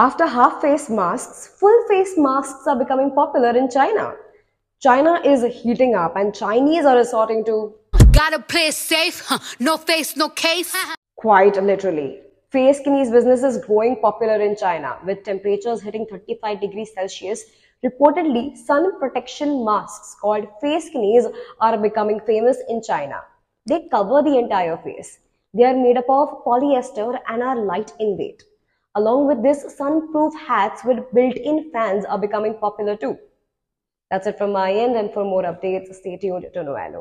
After half face masks, full face masks are becoming popular in China. China is heating up and Chinese are resorting to Gotta play it safe, huh? no face, no case. quite literally. Facekinis business is growing popular in China with temperatures hitting 35 degrees Celsius. Reportedly, sun protection masks called facekinis are becoming famous in China. They cover the entire face. They are made up of polyester and are light in weight. Along with this, sun-proof hats with built-in fans are becoming popular too. That's it from my end and for more updates, stay tuned to Noello.